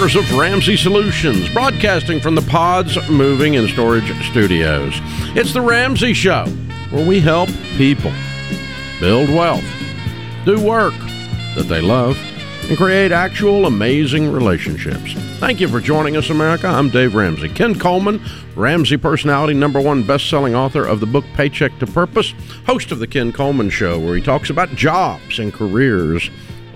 Headquarters of Ramsey Solutions, broadcasting from the Pods Moving and Storage Studios. It's the Ramsey Show, where we help people build wealth, do work that they love, and create actual amazing relationships. Thank you for joining us, America. I'm Dave Ramsey. Ken Coleman, Ramsey personality, number one best-selling author of the book Paycheck to Purpose, host of the Ken Coleman Show, where he talks about jobs and careers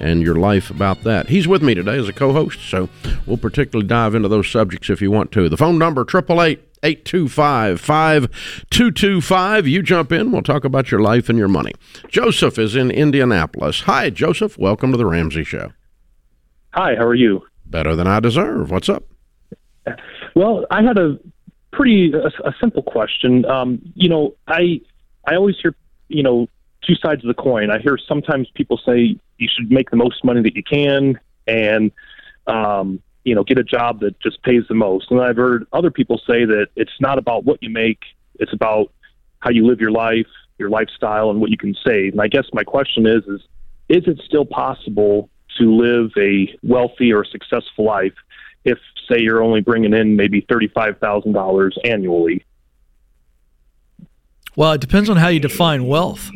and your life about that. He's with me today as a co-host, so we'll particularly dive into those subjects if you want to. The phone number, 888 825 5225. You jump in, we'll talk about your life and your money. Joseph is in Indianapolis. Hi, Joseph. Welcome to the Ramsey Show. Hi, how are you? Better than I deserve. What's up? Well, I had a pretty a, a simple question. Um, you know, I I always hear you know two sides of the coin. I hear sometimes people say you should make the most money that you can, and um, you know, get a job that just pays the most. And I've heard other people say that it's not about what you make; it's about how you live your life, your lifestyle, and what you can save. And I guess my question is: is is it still possible to live a wealthy or successful life if, say, you're only bringing in maybe thirty-five thousand dollars annually? Well, it depends on how you define wealth.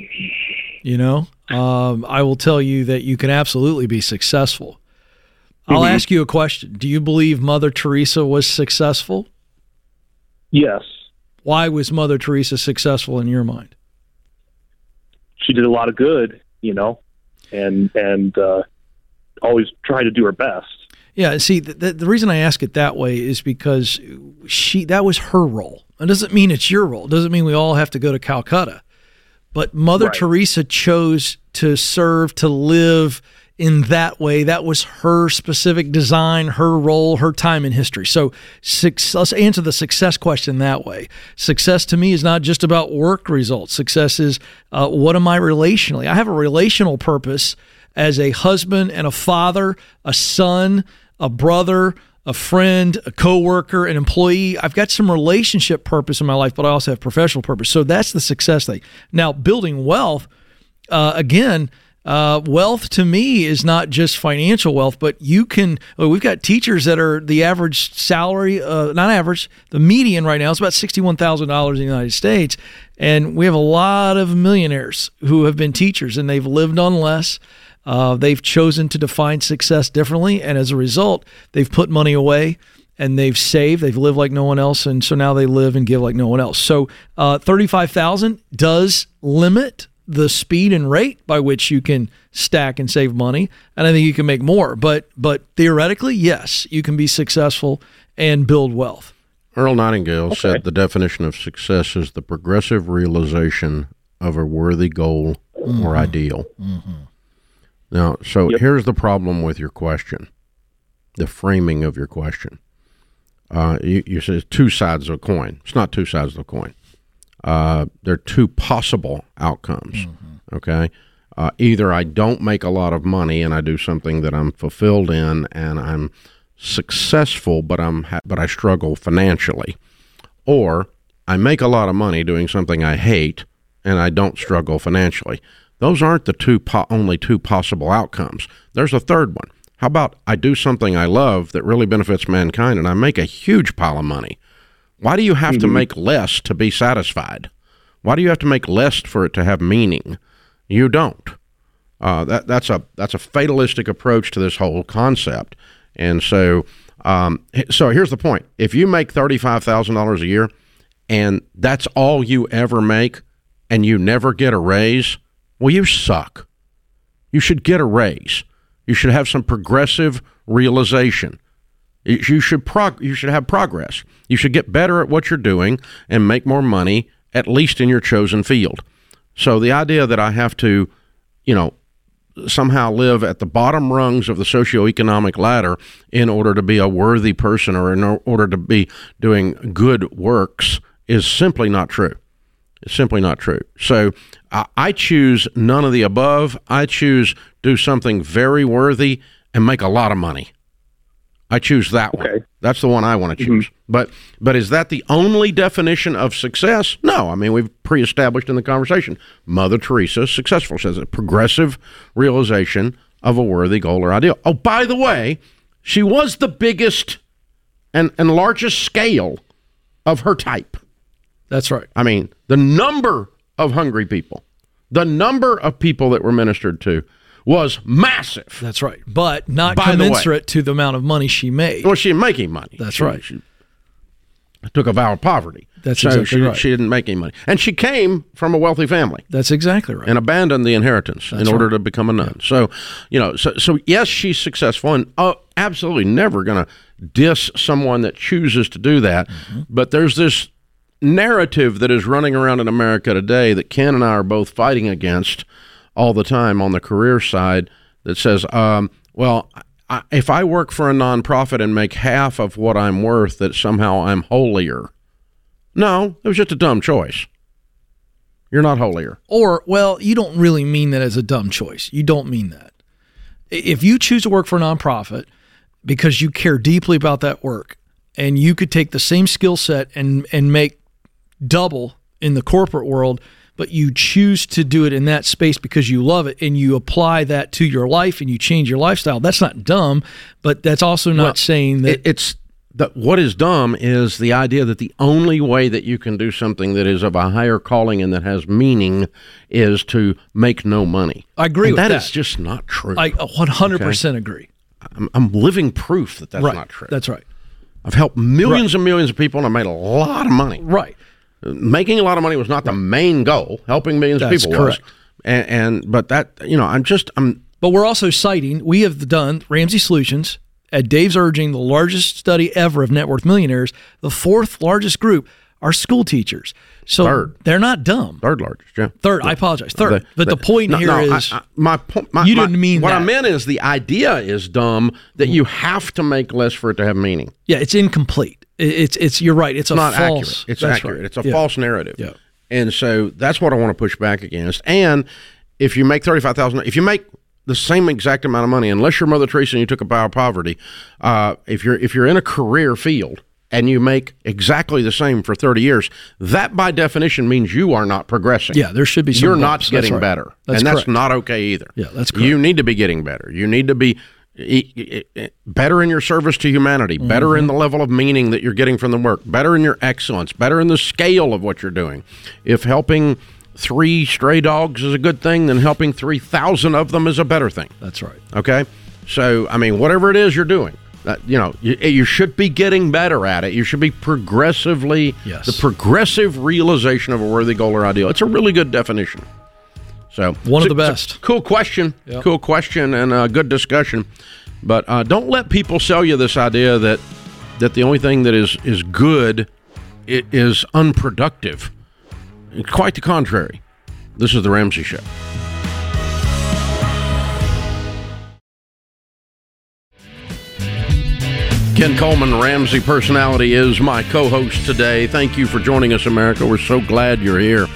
You know, um, I will tell you that you can absolutely be successful. I'll Mhm. ask you a question. Do you believe Mother Teresa was successful? Yes, Why was Mother Teresa successful in your mind? she did a lot of good, you know, and and uh, always tried to do her best. Yeah, see, the, the, the reason I ask it that way is because she that was her role. It doesn't mean it's your role. It doesn't mean we all have to go to Calcutta. But Mother Right. Teresa chose to serve, to live in that way. That was her specific design, her role, her time in history. So suc- let's answer the success question that way. Success to me is not just about work results. Success is uh, what am I relationally? I have a relational purpose as a husband and a father, a son, a brother, a friend, a coworker, an employee. I've got some relationship purpose in my life, but I also have professional purpose. So that's the success thing. Now, building wealth, uh, again, uh, wealth to me is not just financial wealth, but you can. Well, we've got teachers that are the average salary, uh, not average, the median right now is about sixty-one thousand dollars in the United States, and we have a lot of millionaires who have been teachers and they've lived on less. Uh, they've chosen to define success differently, and as a result, they've put money away and they've saved. They've lived like no one else, and so now they live and give like no one else. So, uh, thirty-five thousand does limit the speed and rate by which you can stack and save money, and I think you can make more. But but theoretically, yes, you can be successful and build wealth. Earl Nightingale said the definition of success is the progressive realization of a worthy goal or ideal. Now, so Yep. here's the problem with your question, the framing of your question. Uh, you, you said two sides of a coin. It's not two sides of a coin. Uh, there are two possible outcomes. Okay. Uh, either I don't make a lot of money and I do something that I'm fulfilled in and I'm successful, but I'm ha- but I struggle financially, or I make a lot of money doing something I hate and I don't struggle financially. Those aren't the two po- only two possible outcomes. There's a third one. How about I do something I love that really benefits mankind and I make a huge pile of money? Why do you have to make less to be satisfied? Why do you have to make less for it to have meaning? You don't. Uh, that that's a that's a fatalistic approach to this whole concept. And so, um, so here's the point: if you make thirty five thousand dollars a year, and that's all you ever make, and you never get a raise, well, you suck. You should get a raise. You should have some progressive realization. You should prog- you should have progress. You should get better at what you're doing and make more money, at least in your chosen field. So the idea that I have to, you know, somehow live at the bottom rungs of the socioeconomic ladder in order to be a worthy person or in order to be doing good works is simply not true. It's simply not true. So uh, I choose none of the above. I choose do something very worthy and make a lot of money. I choose that one. That's the one I want to choose. But but is that the only definition of success? No. I mean, we've pre-established in the conversation. Mother Teresa, successful, says a progressive realization of a worthy goal or ideal. Oh, by the way, She was the biggest and, and largest scale of her type. That's right. I mean, the number of hungry people, the number of people that were ministered to was massive. That's right. But not By the commensurate to the amount of money she made. Well, she didn't make any money. That's She- right. She took a vow of poverty. That's so exactly she, right. she didn't make any money. And she came from a wealthy family. That's exactly right. and abandoned the inheritance in order to become a nun. So, you know, so so yes, she's successful, and uh, absolutely never going to diss someone that chooses to do that. Mm-hmm. But there's this narrative that is running around in America today that Ken and I are both fighting against all the time on the career side that says, um, well. I, if I work for a nonprofit and make half of what I'm worth, that somehow I'm holier. No, it was just a dumb choice. You're not holier. Or, well, you don't really mean that as a dumb choice. You don't mean that. If you choose to work for a nonprofit because you care deeply about that work and you could take the same skill set and, and make double in the corporate world, but you choose to do it in that space because you love it and you apply that to your life and you change your lifestyle, that's not dumb, but that's also not Well, saying that It, it's the, what is dumb is the idea that the only way that you can do something that is of a higher calling and that has meaning is to make no money. I agree And with that that. is just not true. I 100% agree. I'm, I'm living proof that that's right. not true. That's right. I've helped millions and millions of people and I made a lot of money. Right. Making a lot of money was not the main goal. Helping millions That's of people correct. was. And, and but that you know I'm just I'm But we're also citing, we have done Ramsey Solutions at Dave's urging, the largest study ever of net worth millionaires. The fourth largest group are school teachers. So Third. they're not dumb. third largest. Yeah. Third, I apologize. Third. but the, point no, here no, is, I- I- my point. My, You my- didn't mean what I meant is the idea is dumb that you have to make less for it to have meaning. yeah, it's incomplete. It- It's it's you're right. It's a not false. accurate. It's accurate. right. It's a Yeah. false narrative. Yeah. And so that's what I want to push back against. And if you make thirty five thousand, if you make the same exact amount of money, unless you're Mother Teresa and you took a vow of poverty, uh, if you're if you're in a career field and you make exactly the same for thirty years, that by definition means you are not progressing. Yeah, there should be some You're bumps. not That's getting right. better, That's and that's not okay either. Yeah, that's You need to be getting better. You need to be better in your service to humanity, better in the Mm-hmm. level of meaning that you're getting from the work, better in your excellence, better in the scale of what you're doing. If helping three stray dogs is a good thing, then helping 3,000 of them is a better thing. That's right. Okay? So, I mean, whatever it is you're doing, that, you know, you, you should be getting better at it. You should be progressively, Yes. the progressive realization of a worthy goal or ideal. It's a really good definition. So One of the best. cool question. Cool question and a good discussion. But uh, don't let people sell you this idea that that the only thing that is is good is unproductive. Quite the contrary. This is the Ramsey Show. Ken Coleman, Ramsey personality, is my co host today. Thank you for joining us, America. We're so glad you're here.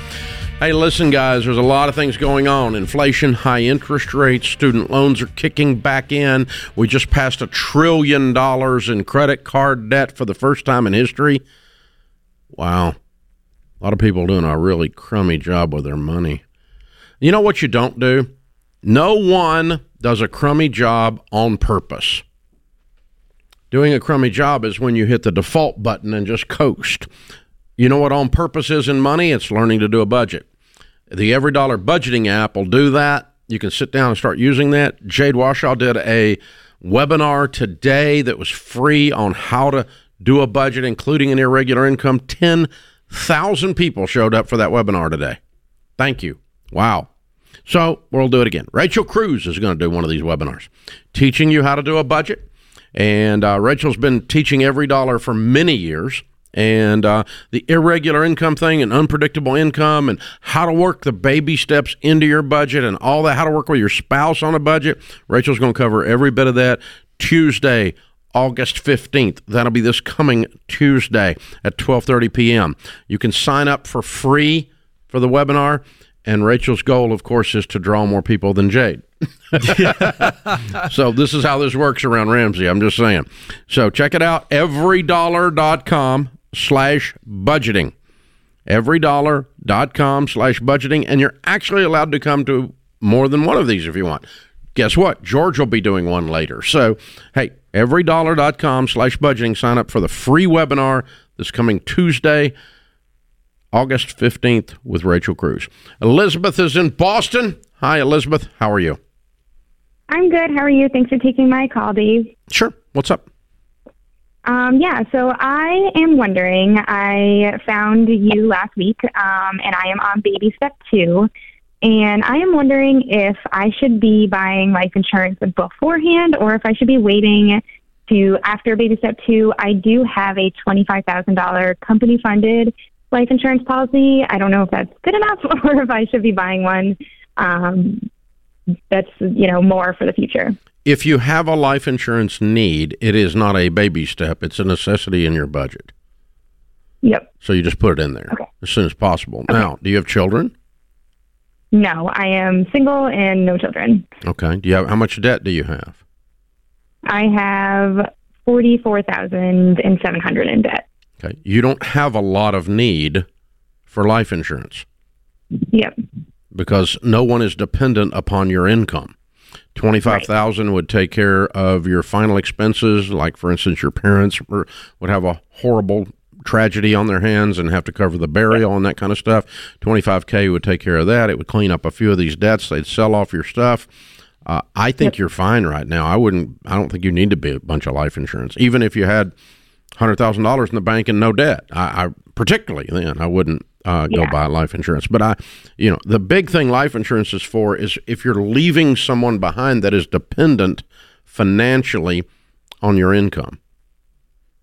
Hey, listen, guys, there's a lot of things going on. Inflation, high interest rates, student loans are kicking back in. We just passed a trillion dollars in credit card debt for the first time in history. Wow. A lot of people doing a really crummy job with their money. You know what you don't do? No one does a crummy job on purpose. Doing a crummy job is when you hit the default button and just coast. You know what on purpose is in money? It's learning to do a budget. The Every Dollar Budgeting app will do that. You can sit down and start using that. Jade Warshaw did a webinar today that was free on how to do a budget, including an irregular income. 10,000 people showed up for that webinar today. Thank you. Wow. So we'll do it again. Rachel Cruz is going to do one of these webinars, teaching you how to do a budget. And uh, Rachel's been teaching every dollar for many years. And uh, the irregular income thing and unpredictable income and how to work the baby steps into your budget and all that, how to work with your spouse on a budget. Rachel's going to cover every bit of that Tuesday, August 15th. That'll be this coming Tuesday at 12:30 p.m. You can sign up for free for the webinar and Rachel's goal of course is to draw more people than Jade. so this is how this works around Ramsey. I'm just saying. So check it out, everydollar.com slash budgeting. Everydollar.com slash budgeting. And you're actually allowed to come to more than one of these if you want. Guess what? George will be doing one later. So, hey, everydollar.com slash budgeting. Sign up for the free webinar this coming Tuesday, August 15th with Rachel Cruz. Elizabeth is in Boston. Hi, Elizabeth. How are you? I'm good. How are you? Thanks for taking my call, Dave. Sure. What's up? Um, yeah, so I am wondering. I found you last week, um, and I am on baby step two. And I am wondering if I should be buying life insurance beforehand or if I should be waiting to after baby step two. I do have a $25,000 company funded life insurance policy. I don't know if that's good enough or if I should be buying one um, that's, you know, more for the future. If you have a life insurance need, it is not a baby step, it's a necessity in your budget. Yep. So you just put it in there Okay. as soon as possible. Okay. Now, do you have children? No, I am single and no children. Okay. Do you have how much debt do you have? I have forty-four thousand and seven hundred in debt. Okay. You don't have a lot of need for life insurance Yep. because no one is dependent upon your income. Twenty-five thousand would take care of your final expenses, like for instance, your parents were, would have a horrible tragedy on their hands and have to cover the burial and that kind of stuff. Twenty-five k would take care of that. It would clean up a few of these debts. They'd sell off your stuff. Uh, I think you're fine right now. I wouldn't. I don't think you need to be a bunch of life insurance, even if you had hundred thousand dollars in the bank and no debt. I, I particularly then I wouldn't uh, go Yeah. buy life insurance. But I, you know, the big thing life insurance is for is if you're leaving someone behind that is dependent financially on your income.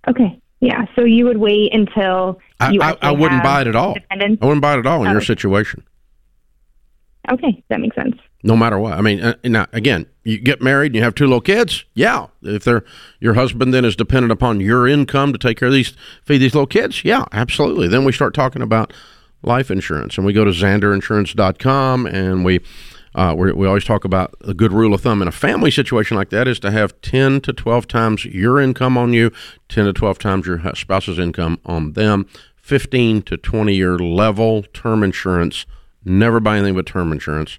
Okay. Yeah. So you would wait until I, you I, actually I wouldn't buy it at all. Dependents? I wouldn't buy it at all in your Oh. situation. Okay, that makes sense. No matter what. I mean, uh, now again, you get married and you have two little kids. Yeah, if they're your husband then is dependent upon your income to take care of these feed these little kids. Yeah, absolutely. Then we start talking about life insurance, and we go to ZanderInsurance.com, and we uh, we always talk about a good rule of thumb in a family situation like that is to have ten to twelve times your income on you, ten to twelve times your spouse's income on them, fifteen to twenty year level term insurance. Never buy anything but term insurance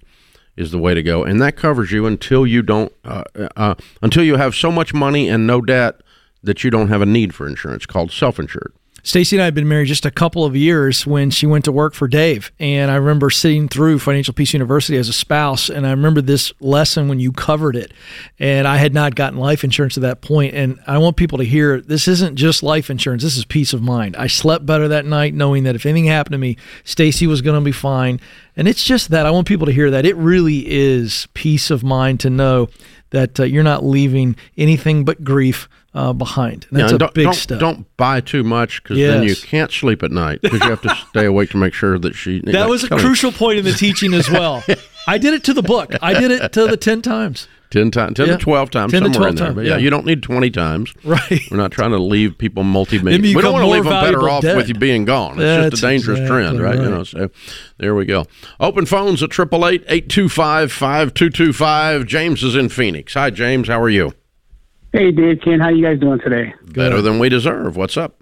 is the way to go, and that covers you until you don't uh, uh, until you have so much money and no debt that you don't have a need for insurance called self-insured. Stacy and I had been married just a couple of years when she went to work for Dave. And I remember sitting through Financial Peace University as a spouse. And I remember this lesson when you covered it. And I had not gotten life insurance at that point. And I want people to hear this isn't just life insurance, this is peace of mind. I slept better that night knowing that if anything happened to me, Stacy was going to be fine. And it's just that I want people to hear that it really is peace of mind to know that uh, you're not leaving anything but grief uh, behind. And that's Yeah, and a big don't, step. Don't buy too much because then you can't sleep at night because you have to stay awake to make sure that she. That was a crucial point in the teaching as well. I did it to the book. I did it to the 10 times. Ten times, ten Yeah. to twelve times, 10 to somewhere in there. times, But yeah, yeah. you don't need twenty times. Right. We're not trying to leave people multi Then million. We don't become want to leave them better off dead. with you being gone. It's That's just a dangerous trend, exactly right? You know. So there we go. Open phones at 888-825-5225. James is in Phoenix. Hi, James. How are you? Hey, Dave, Ken, how you guys doing today? Better than we deserve. What's up?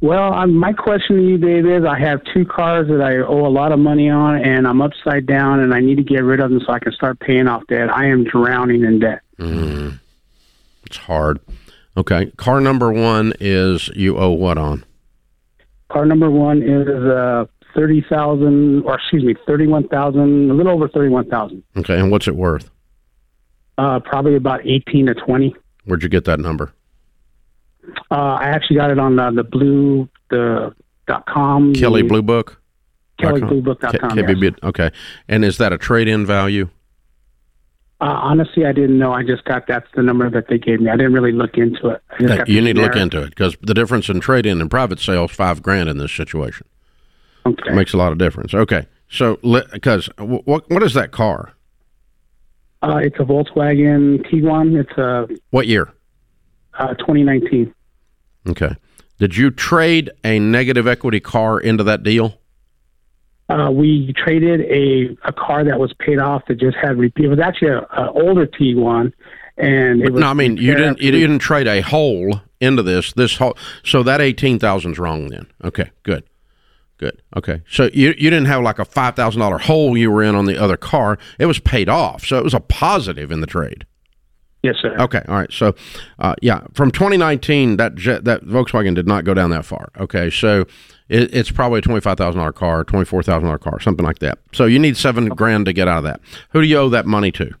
Well, um, my question to you, Dave, is I have two cars that I owe a lot of money on, and I'm upside down, and I need to get rid of them so I can start paying off debt. I am drowning in debt. It's hard. Okay. Car number one is you owe what on? Car number one is uh, thirty thousand, or excuse me, thirty-one thousand, a little over thirty-one thousand. Okay. And what's it worth? Uh, probably about eighteen to twenty. Where'd you get that number? Uh, I actually got it on uh, the blue the dot com. Kelly the- Blue Book? KellyBlueBook.com. K- yes. Okay. And is that a trade in value? Uh, honestly, I didn't know. I just got that's the number that they gave me. I didn't really look into it. Got you need to look into it because the difference in trade in and private sales, five grand in this situation. Okay. It makes a lot of difference. Okay. So, because what what is that car? Uh, it's a Volkswagen Tiguan. It's a What year? uh, 2019. Okay. Did you trade a negative equity car into that deal? Uh, we traded a, a car that was paid off that just had repeat. It was actually an older Tiguan, and it was. No, I mean you didn't. You didn't trade a hole into this. This whole. So that eighteen thousand's wrong then. Okay. Good. Good. Okay. So you you didn't have like a five thousand dollar hole you were in on the other car. It was paid off, so it was a positive in the trade. Yes, sir. Okay, all right. So, uh, yeah, from 2019, that jet, that Volkswagen did not go down that far. Okay, so it, it's probably a twenty-five thousand dollar car, twenty-four thousand dollar car, something like that. So you need seven grand to get out of that. Who do you owe that money to?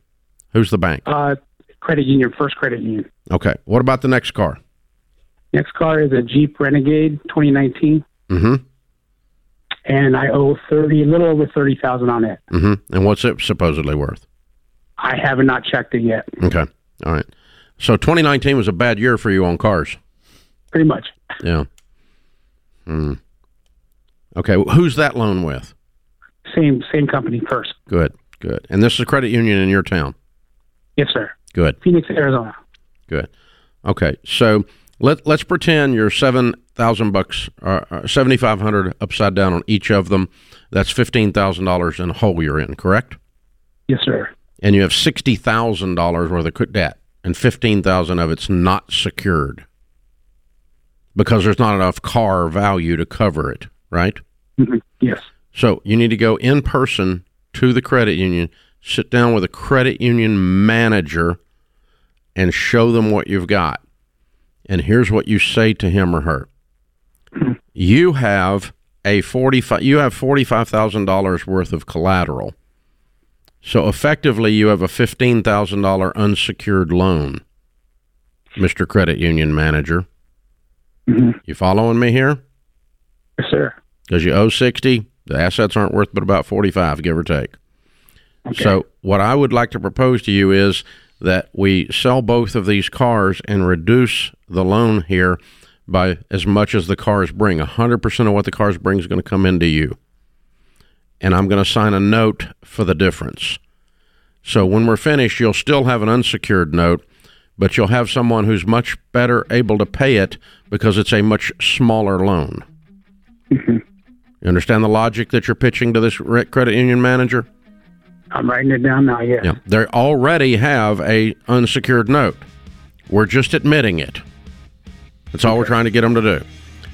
Who's the bank? Uh, credit union, first credit union. Okay. What about the next car? Next car is a Jeep Renegade 2019, Mm-hmm. and I owe thirty, a little over thirty thousand on it. Mm-hmm. And what's it supposedly worth? I have not checked it yet. Okay. All right. So 2019 was a bad year for you on cars. Pretty much. Yeah. Hmm. Okay. Who's that loan with? Same same company first. Good. Good. And this is a credit union in your town. Yes, sir. Good. Phoenix, Arizona. Good. Okay. So let let's pretend you're seven thousand bucks, uh, seventy five hundred upside down on each of them. That's fifteen thousand dollars in a hole you're in. Correct. Yes, sir. And you have sixty thousand dollars worth of debt, and fifteen thousand of it's not secured because there's not enough car value to cover it. Right. hmm Yes. So you need to go in person to the credit union, sit down with a credit union manager, and show them what you've got. And here's what you say to him or her: You have a forty-five. You have forty-five thousand dollars worth of collateral. So effectively, you have a fifteen thousand dollar unsecured loan, Mister Credit Union Manager. hmm You following me here? Yes, sir. because you owe 60 the assets aren't worth but about 45 give or take Okay. so what i would like to propose to you is that we sell both of these cars and reduce the loan here by as much as the cars bring 100% of what the cars bring is going to come into you and i'm going to sign a note for the difference so when we're finished you'll still have an unsecured note but you'll have someone who's much better able to pay it because it's a much smaller loan Mhm. you understand the logic that you're pitching to this credit union manager? I'm writing it down now. Yeah. Yeah. They already have a unsecured note. We're just admitting it. That's all we're trying to get them to do.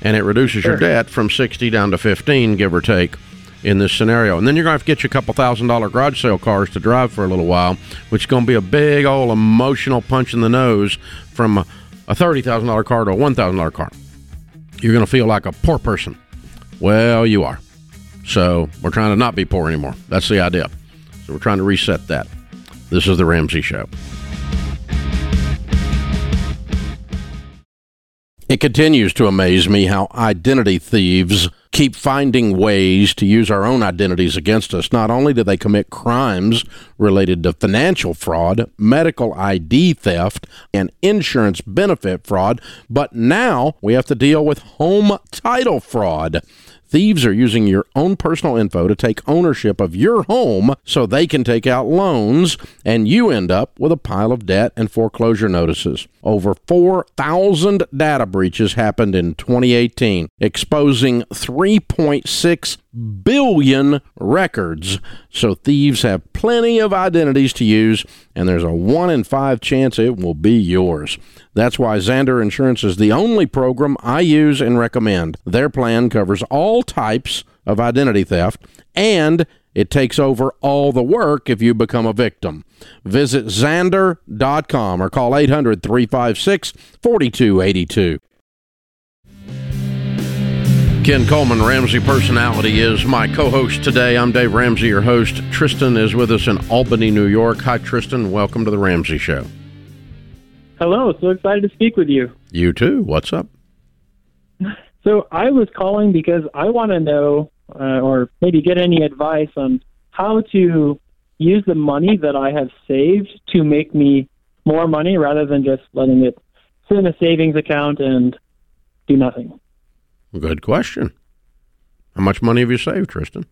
And it reduces your debt from 60 down to 15, give or take, in this scenario. And then you're going to have to get you a couple thousand dollar garage sale cars to drive for a little while, which is going to be a big old emotional punch in the nose from a, a $30,000 car to a $1,000 car. You're going to feel like a poor person. Well, you are. So we're trying to not be poor anymore. That's the idea. So we're trying to reset that. This is the Ramsey Show. It continues to amaze me how identity thieves keep finding ways to use our own identities against us. Not only do they commit crimes related to financial fraud, medical ID theft, and insurance benefit fraud, but now we have to deal with home title fraud. Thieves are using your own personal info to take ownership of your home so they can take out loans, and you end up with a pile of debt and foreclosure notices. Over 4,000 data breaches happened in 2018, exposing 3.6 billion records. So thieves have plenty of identities to use, and there's a 1 in 5 chance it will be yours. That's why Zander Insurance is the only program I use and recommend. Their plan covers all types of identity theft and it takes over all the work if you become a victim. Visit Zander.com or call 800 356 4282. Ken Coleman, Ramsey Personality, is my co host today. I'm Dave Ramsey, your host. Tristan is with us in Albany, New York. Hi, Tristan. Welcome to The Ramsey Show. Hello, so excited to speak with you. You too. What's up? So I was calling because I want to know, uh, or maybe get any advice on how to use the money that I have saved to make me more money rather than just letting it sit in a savings account and do nothing. Good question. How much money have you saved, Tristan?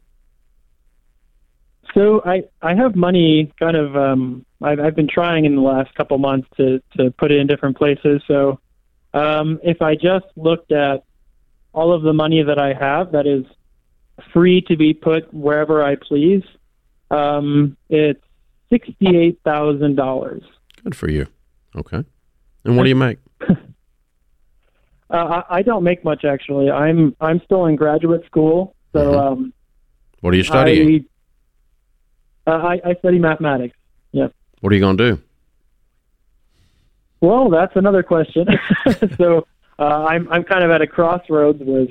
So I, I have money kind of um, I've, I've been trying in the last couple months to, to put it in different places. So um, if I just looked at all of the money that I have that is free to be put wherever I please, um, it's sixty-eight thousand dollars. Good for you. Okay. And what do you make? Uh, I, I don't make much actually. I'm I'm still in graduate school, so Mhm. um, What are you studying? I, uh, I I study mathematics. Yeah. what are you going to do? well, that's another question. so uh, I'm I'm kind of at a crossroads with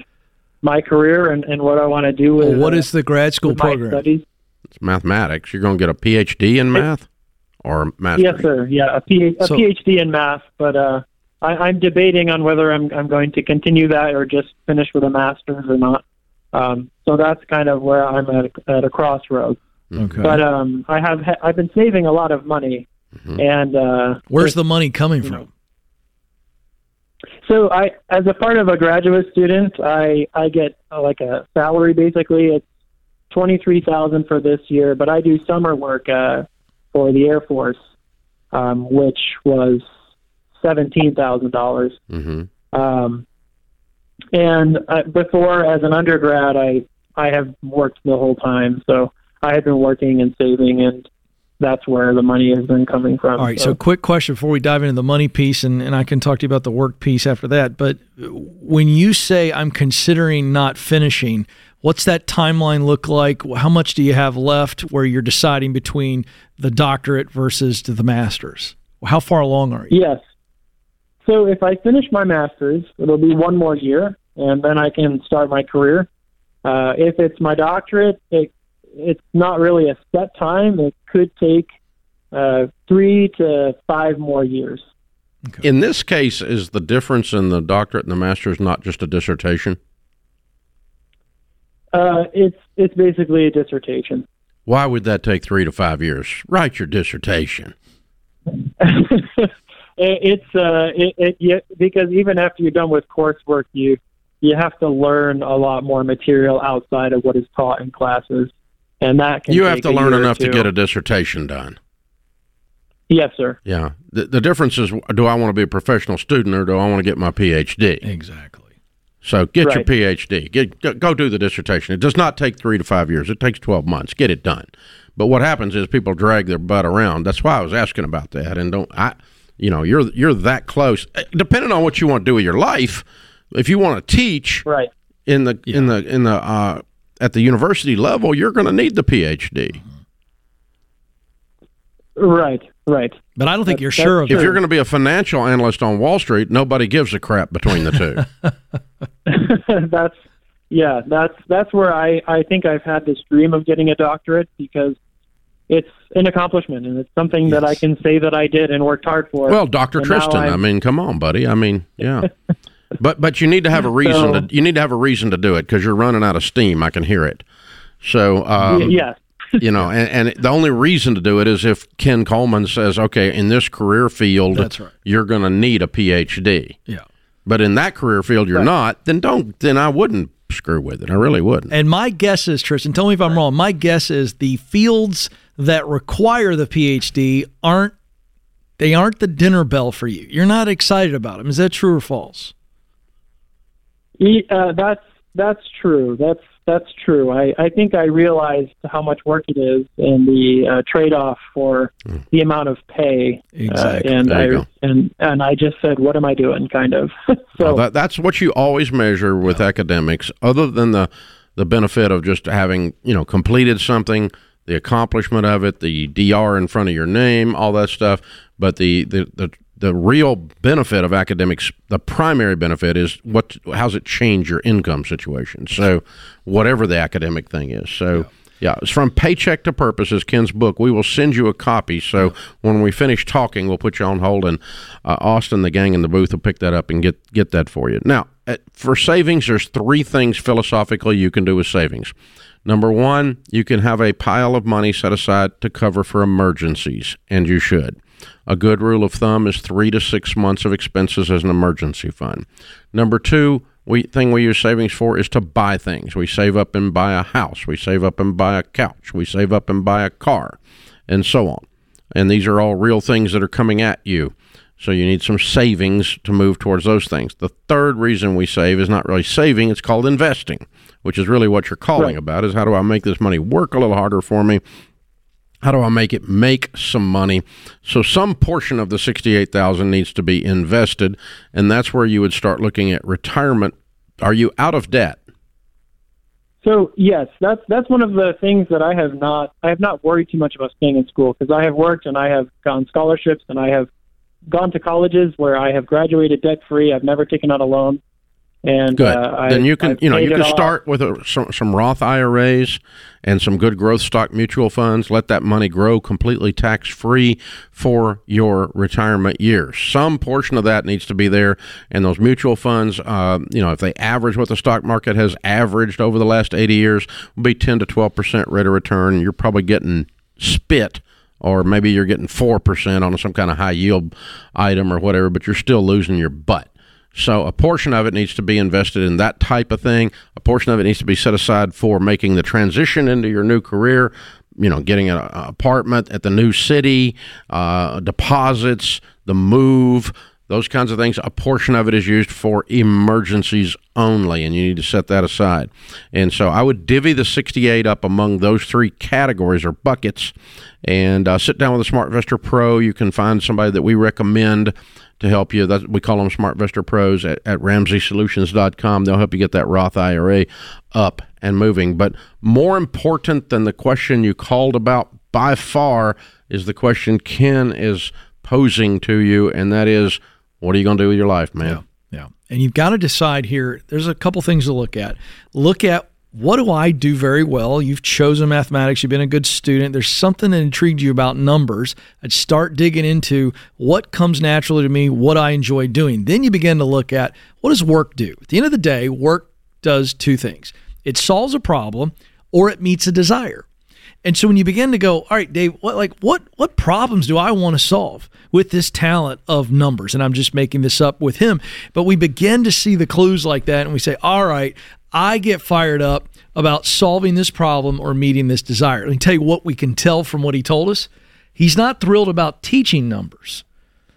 my career and, and what I want to do with. Well, what uh, the grad school with program? studies. It's mathematics. You're going to get a PhD in math or math? Yes, sir. Yeah, a, P- a So- PhD in math, but uh, I, I'm debating on whether I'm I'm going to continue that or just finish with a master's or not. Um, so that's kind of where I'm at a, at a crossroads. Okay. But um, I have ha- I've been saving a lot of money, and uh, Where's the money coming from? So I, as a part of a graduate student, I I get uh, like a salary. Basically, it's twenty three thousand for this year, but I do summer work uh, for the Air Force, um, which was seventeen thousand dollars. hmm Um, and uh, before, as an undergrad, I I have worked the whole time, so I have been working and saving, and that's where the money has been coming from. All right. So, quick question before we dive into the money piece, and, and I can talk to you about the work piece after that. But when you say I'm considering not finishing, what's that timeline look like? How much do you have left where you're deciding between the doctorate versus to the master's? How far along are you? Yes. So if I finish my master's, it'll be one more year, and then I can start my career. Uh, if it's my doctorate, it, it's not really a set time. It could take uh, three to five more years. In this case, is the difference in the doctorate and the master's not just a dissertation? Uh, it's it's basically a dissertation. Why would that take three to five years? Write your dissertation. it, it's uh, it, it yeah, because even after you're done with coursework, you you have to learn a lot more material outside of what is taught in classes, and that can You have to learn enough to get a dissertation done. Yes, sir. Yeah. The, the difference is do I want to be a professional student or do I want to get my PhD? Exactly. So get your PhD. Get go, go do the dissertation. It does not take 3 to 5 years. It takes 12 months. Get it done. But what happens is people drag their butt around. That's why I was asking about that and don't I you know, you're you're that close. Eh, Depending on what you want to do with your life, if you want to teach Right. in the in the in the uh at the university level, you're going to need the PhD. Right. Right. But I don't think That- you're sure of true. If you're going to be a financial analyst on Wall Street, nobody gives a crap between the two. that's yeah. That's that's where I I think I've had this dream of getting a doctorate because it's an accomplishment and it's something that I can say that I did and worked hard for. Well, Doctor And Tristan, I'm- mean, come on, buddy. I mean, yeah. but but you need to have a reason So- to you need to have a reason to do it because you're running out of steam. I can hear it. So um, Y- yes. you know, and, and the only reason to do it is if Ken Coleman says, okay, in this career field, That's right. you're going to need a PhD. Yeah. But in that career field, you're not. Then don't. Then I wouldn't screw with it. I really wouldn't. And my guess is, Tristan, tell me if I'm wrong. My guess is the fields that require the PhD aren't they aren't the dinner bell for you. You're not excited about them. Is that true or false? Y- Uh, that's that's true. That's that's true. I, I think I realized how much work it is and the uh, trade off for the amount of pay. Exactly. Uh, and Hmm. There you I go. and and I just said, what am I doing? Kind of. so Well, that, that's what you always measure with academics, other than the the benefit of just having you know completed something, the accomplishment of it, the dr in front of your name, all that stuff. But the the the, the real benefit of academics, the primary benefit is what how's it change your income situation. So whatever the academic thing is, so. Yeah, it's from Paycheck to Purposes, Ken's book. We will send you a copy. So when we finish talking, we'll put you on hold, and uh, Austin, the gang in the booth, will pick that up and get get that for you. Now, at, for savings, there's three things philosophically you can do with savings. Number one, you can have a pile of money set aside to cover for emergencies, and you should. A good rule of thumb is three to six months of expenses as an emergency fund. Number two, we thing we use savings for is to buy things. We save up and buy a house. We save up and buy a couch. We save up and buy a car, and so on. And these are all real things that are coming at you. So you need some savings to move towards those things. The third reason we save is not really saving, it's called investing, which is really what you're calling Right. about is how do I make this money work a little harder for me? How do I make it make some money? So some portion of the 68,000 needs to be invested and that's where you would start looking at retirement. Are you out of debt? So yes, that's that's one of the things that I have not I have not worried too much about staying in school because I have worked and I have gotten scholarships and I have gone to colleges where I have graduated debt free. I've never taken out a loan. And Good. uh, then I- you can I've you know you can off. start with a, some, some Roth IRAs and some good growth stock mutual funds. Let that money grow completely tax free for your retirement years. Some portion of that needs to be there, and those mutual funds, uh, you know, if they average what the stock market has averaged over the last eighty years, will be ten to twelve percent rate of return. You're probably getting spit or maybe you're getting 4% on some kind of high yield item or whatever, but you're still losing your butt. So a portion of it needs to be invested in that type of thing. A portion of it needs to be set aside for making the transition into your new career. You know, getting an apartment at the new city, uh, deposits, the move, those kinds of things. A portion of it is used for emergencies only, and you need to set that aside. And so I would divvy the 68 up among those three categories or buckets and uh, sit down with a SmartVestor Pro. You can find somebody that we recommend to help you. That's, we call them SmartVestor Pros at, at RamseySolutions.com. They'll help you get that Roth IRA up and moving. But more important than the question you called about by far is the question Ken is posing to you, and that is, what are you going to do with your life, man? Yeah. And you've got to decide here. There's a couple things to look at. Look at what do I do very well? You've chosen mathematics. You've been a good student. There's something that intrigued you about numbers. I'd start digging into what comes naturally to me, what I enjoy doing. Then you begin to look at what does work do? At the end of the day, work does two things it solves a problem or it meets a desire. And so when you begin to go, all right, Dave, what like what what problems do I want to solve with this talent of numbers? And I'm just making this up with him, but we begin to see the clues like that and we say, all right, I get fired up about solving this problem or meeting this desire. Let me tell you what we can tell from what he told us. He's not thrilled about teaching numbers.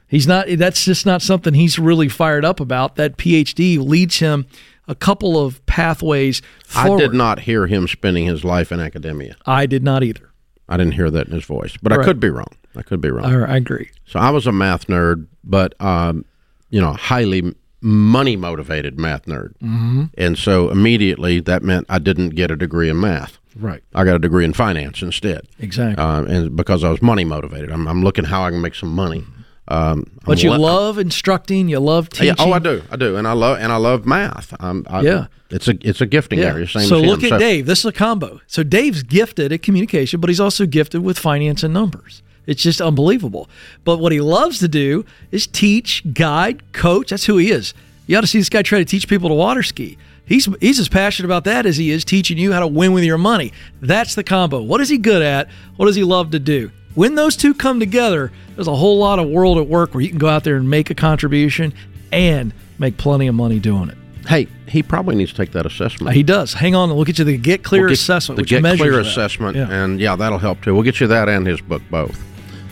He's not that's just not something he's really fired up about. That PhD leads him a couple of pathways I did not hear him spending his life in academia. I did not either. I didn't hear that in his voice, but I could be wrong. I could be wrong. I, I agree. So I was a math nerd, but um, you know, highly money motivated math nerd, mm-hmm. and so immediately that meant I didn't get a degree in math. Right. I got a degree in finance instead, Exactly. uh, and because I was money motivated, I'm, I'm looking how I can make some money. Um, but I'm you le- love instructing, you love teaching. Yeah, oh, I do, I do, and I love and I love math. I'm, I, Yeah. it's a it's a gifting Yeah. area. Same so look at Dave. This is a combo. So Dave's gifted at communication, but he's also gifted with finance and numbers. It's just unbelievable. But what he loves to do is teach, guide, coach. That's who he is. You ought to see this guy try to teach people to water ski. He's he's as passionate about that as he is teaching you how to win with your money. That's the combo. What is he good at? What does he love to do? When those two come together, there's a whole lot of world at work where you can go out there and make a contribution and make plenty of money doing it. Hey, he probably needs to take that assessment. He does. Hang on, we'll get you the Get Clear We'll get assessment, The which Get Clear that. assessment, Yeah. and yeah, that'll help too. We'll get you that and his book both.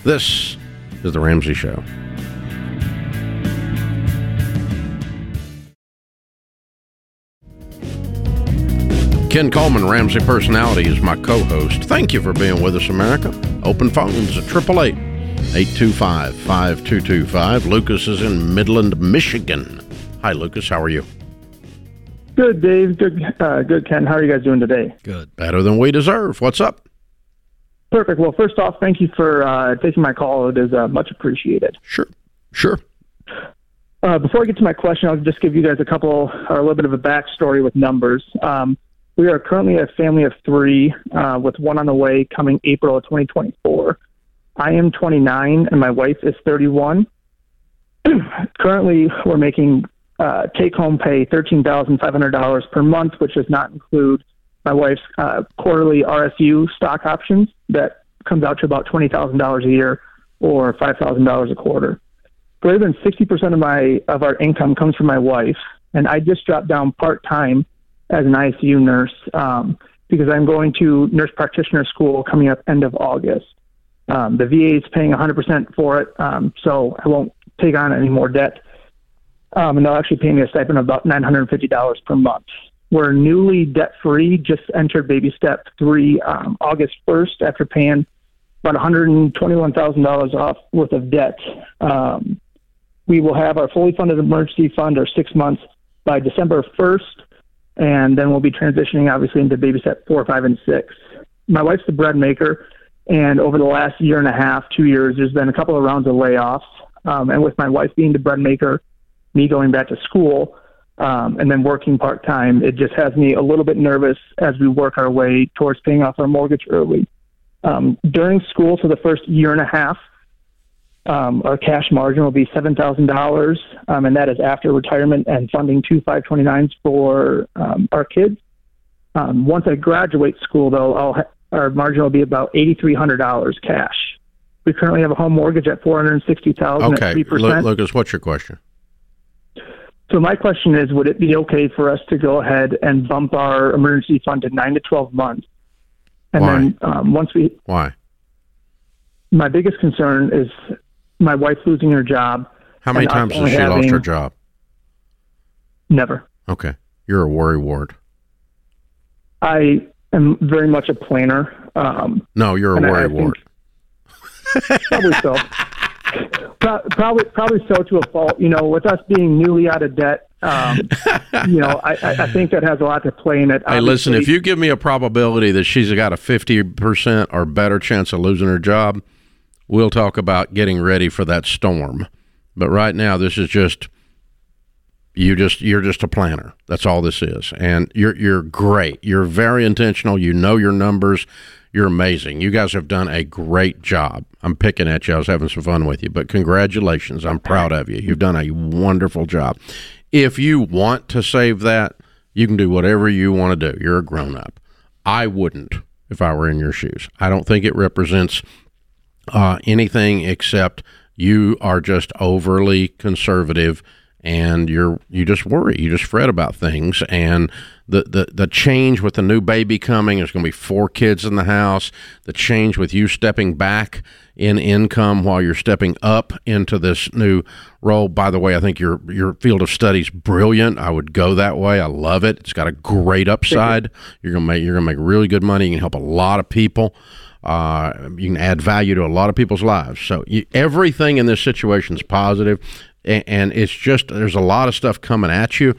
This is the Ramsey Show. Ken Coleman, Ramsey Personality, is my co host. Thank you for being with us, America. Open phones at 888 825 5225. Lucas is in Midland, Michigan. Hi, Lucas. How are you? Good, Dave. Good, uh, good, Ken. How are you guys doing today? Good. Better than we deserve. What's up? Perfect. Well, first off, thank you for uh, taking my call. It is uh, much appreciated. Sure. Sure. Uh, before I get to my question, I'll just give you guys a couple or a little bit of a backstory with numbers. Um, we are currently a family of three, uh, with one on the way coming April of 2024. I am 29 and my wife is 31. currently, we're making uh, take-home pay $13,500 per month, which does not include my wife's uh, quarterly RSU stock options. That comes out to about $20,000 a year or $5,000 a quarter. Greater than 60% of my of our income comes from my wife and i just dropped down part-time as an icu nurse um, because i'm going to nurse practitioner school coming up end of august. Um, the va is paying 100% for it um, so i won't take on any more debt. Um, and they'll actually pay me a stipend of about $950 per month we're newly debt free just entered baby step three um, august 1st after paying about $121,000 off worth of debt. Um, we will have our fully funded emergency fund, or six months, by December 1st, and then we'll be transitioning obviously into baby step four, five, and six. My wife's the bread maker, and over the last year and a half, two years, there's been a couple of rounds of layoffs. um, and with my wife being the bread maker, me going back to school, um, and then working part time, it just has me a little bit nervous as we work our way towards paying off our mortgage early. Um, during school, for the first year and a half, um, our cash margin will be seven thousand um, dollars, and that is after retirement and funding two 529s for um, our kids. Um, once I graduate school, though, I'll ha- our margin will be about eighty three hundred dollars cash. We currently have a home mortgage at four hundred sixty thousand Okay, at three Lu- percent. Lucas, what's your question? So my question is, would it be okay for us to go ahead and bump our emergency fund to nine to twelve months? And Why? then um, once we, Why? my biggest concern is my wife losing her job. How many times has she lost her job? Never. Okay, you're a worry ward. I am very much a planner. Um, No, you're a worry ward. probably so. Pro- probably, probably so to a fault. You know, with us being newly out of debt, um, you know, I, I think that has a lot to play in it. Hey, listen, if you give me a probability that she's got a 50% or better chance of losing her job, we'll talk about getting ready for that storm. But right now, this is just you just you're just a planner. That's all this is. And you're you're great. You're very intentional. You know your numbers. You're amazing. You guys have done a great job. I'm picking at you. I was having some fun with you, but congratulations. I'm proud of you. You've done a wonderful job. If you want to save that, you can do whatever you want to do. You're a grown up. I wouldn't if I were in your shoes. I don't think it represents uh, anything except you are just overly conservative and you're you just worry you just fret about things. And the the, the change with the new baby coming there's going to be four kids in the house. The change with you stepping back in income while you're stepping up into this new role. By the way i think your your field of study's brilliant. I would go that way. I love it. It's got a great upside. You're going to make you're going to make really good money. You can help a lot of people. Uh, you can add value to a lot of people's lives. So you, everything in this situation is positive, and, and it's just there's a lot of stuff coming at you,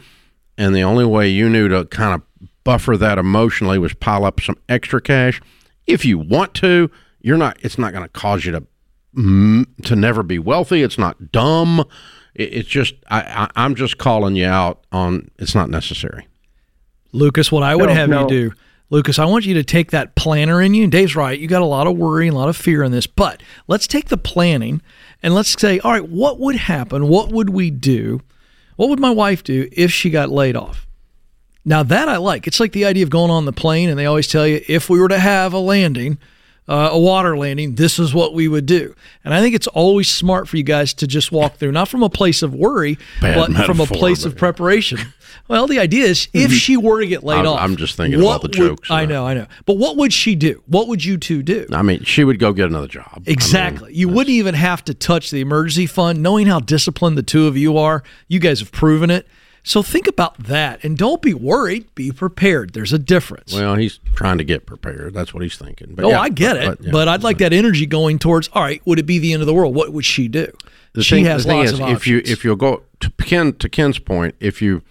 and the only way you knew to kind of buffer that emotionally was pile up some extra cash. If you want to, you're not. It's not going to cause you to to never be wealthy. It's not dumb. It's just I, I, I'm just calling you out on. It's not necessary. Lucas, what I would No, have no. you do, Lucas, I want you to take that planner in you. And Dave's right. You got a lot of worry and a lot of fear in this, but let's take the planning and let's say, all right, what would happen? What would we do? What would my wife do if she got laid off? Now that I like. It's like the idea of going on the plane, and they always tell you if we were to have a landing, uh, a water landing, this is what we would do. And I think it's always smart for you guys to just walk through, not from a place of worry, Bad but from a place but- of preparation. Well, the idea is if she were to get laid I'm- off, I'm just thinking about the would- jokes, I uh, know, I know. But what would she do? What would you two do? I mean, she would go get another job. I mean, Exactly. you wouldn't even have to touch the emergency fund, knowing how disciplined the two of you are. You guys have proven it. So think about that and don't be worried. Be prepared. There's a difference. Well, he's trying to get prepared. That's what he's thinking. But oh, yeah, I get it. yeah. But I'd like that energy going towards, all right, would it be the end of the world? What would she do? the she thing, has the thing lots is, of if you if you'll go to Ken to Ken's point, if you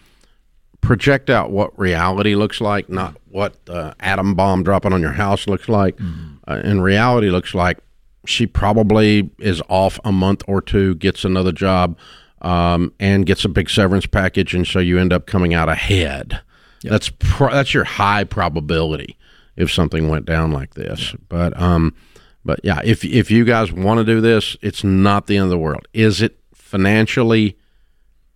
project out what reality looks like, not what the atom bomb dropping on your house looks like, Mm-hmm. uh, and reality looks like she probably is off a month or two, gets another job, um, and gets a big severance package, and so you end up coming out ahead. That's pro- that's your high probability if something went down like this. But um, but yeah, if if you guys want to do this, it's not the end of the world. Is it financially?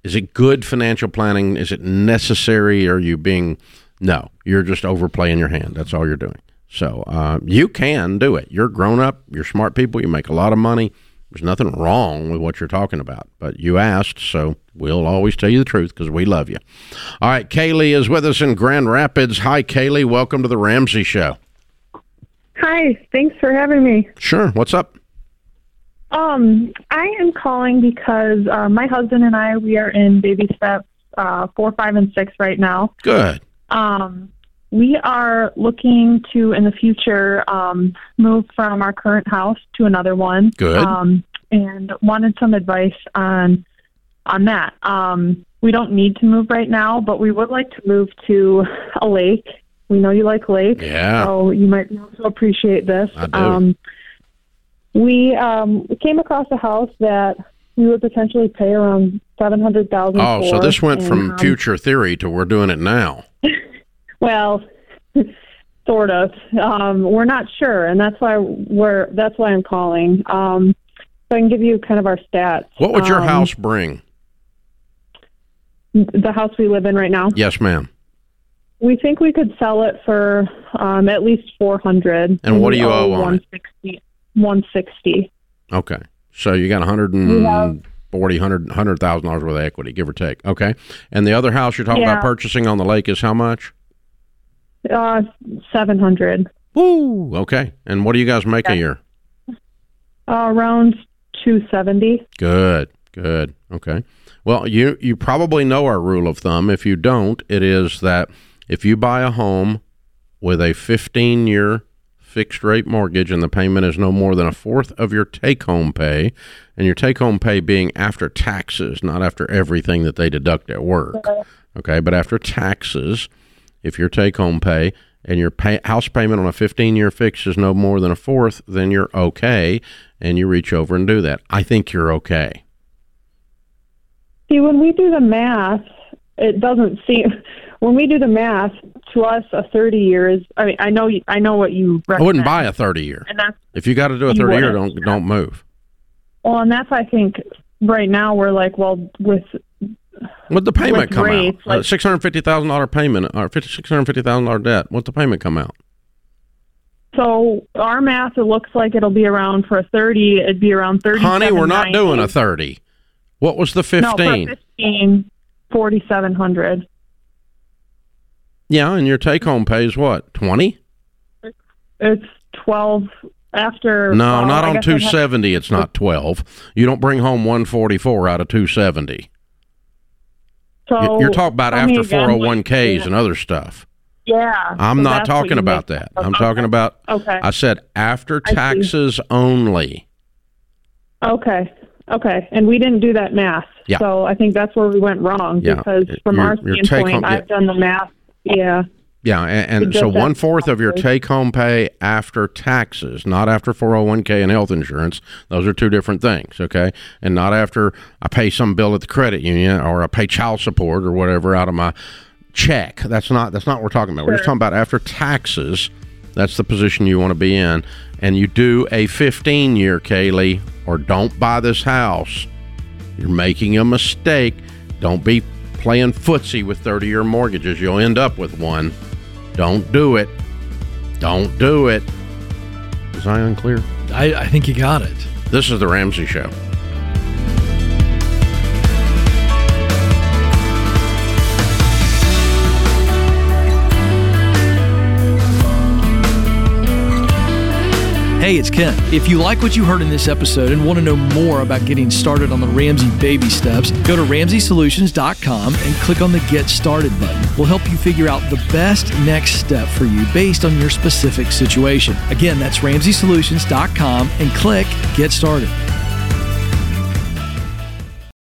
Is it good financial planning? Is it necessary? Are you being no? You're just overplaying your hand. That's all you're doing. So uh, you can do it. You're grown up. You're smart people. You make a lot of money. There's nothing wrong with what you're talking about. But you asked, so we'll always tell you the truth because we love you. All right, Kaylee is with us in Grand Rapids. Hi, Kaylee. Welcome to the Ramsey Show. Hi, thanks for having me. Sure. What's up? Um, I am calling because uh, my husband and I we are in baby steps uh, four, five, and six right now. Good. Um, we are looking to in the future um, move from our current house to another one. Good. Um, and wanted some advice on on that. Um, we don't need to move right now, but we would like to move to a lake. We know you like lakes, Yeah. so you might be able to appreciate this. I do. Um, we um, came across a house that we would potentially pay around seven hundred thousand. Oh, so this went and, from um, future theory to we're doing it now. Well, sort of. Um, we're not sure, and that's why we're that's why I'm calling. Um, so I can give you kind of our stats. What would your Um, house bring? The house we live in right now. Yes, ma'am. We think we could sell it for um, at least four hundred. And what do you owe on it? 160. 160. Okay. So you got 140, 100 $100,000 worth of equity, give or take. Okay. And the other house you're talking about purchasing on the lake is how much? Uh, seven hundred. Woo. Okay. And what do you guys make a year? Uh, around two seventy. Good. Good. Okay. Well, you you probably know our rule of thumb. If you don't, it is that if you buy a home with a 15 year fixed rate mortgage and the payment is no more than a fourth of your take home pay, and your take home pay being after taxes, not after everything that they deduct at work. Okay, but after taxes, if your take home pay and your pay, house payment on a 15 year fix is no more than a fourth, then you're okay and you reach over and do that. I think you're okay. See, when we do the math, it doesn't seem. When we do the math, to us, a thirty years. I mean, I know, you- I know what you. I wouldn't buy a 30 year. And that's If you got to do a 30 year, don't don't move. well, and that's I think right now we're like, well, with What the payment come rates, out? like- Six hundred fifty thousand dollar payment or six hundred fifty thousand dollar debt. What the payment come out? so our math, it looks like it'll be around for a thirty. It'd be around thirty. Honey, we're not doing a thirty. What was the fifteen? No, for fifteen? fifteen, forty-seven hundred. Yeah, and your take home pay is what twenty? It's twelve after. No, well, not I on 270 have- It's not twelve. You don't bring home one forty four out of two seventy. So You're talking about after again four hundred what- one ks and other stuff. Yeah. I'm so not talking about that. I'm okay. talking about. Okay. I said after taxes only. Okay. Okay. And we didn't do that math. Yeah. So I think that's where we went wrong Yeah. because from Your- our standpoint, home- yeah. I've done the math. Yeah. Yeah, and, and so one fourth of your take home pay after taxes, not after 401k and health insurance. Those are two different things, okay? And not after I pay some bill at the credit union or I pay child support or whatever out of my check. That's not that's not what we're talking about. We're just talking about after taxes. That's the position you want to be in. And you do a 15 year, Kaylee, or don't buy this house. You're making a mistake. Don't be playing footsie with 30 year mortgages. You'll end up with one. Don't do it. Don't do it. Was I unclear? I, I think you got it. This is the Ramsey Show. Hey, it's Ken. If you like what you heard in this episode and want to know more about getting started on the Ramsey baby steps, go to ramseysolutions.com and click on the Get Started button. We'll help you figure out the best next step for you based on your specific situation. Again, that's ramseysolutions.com and click Get Started.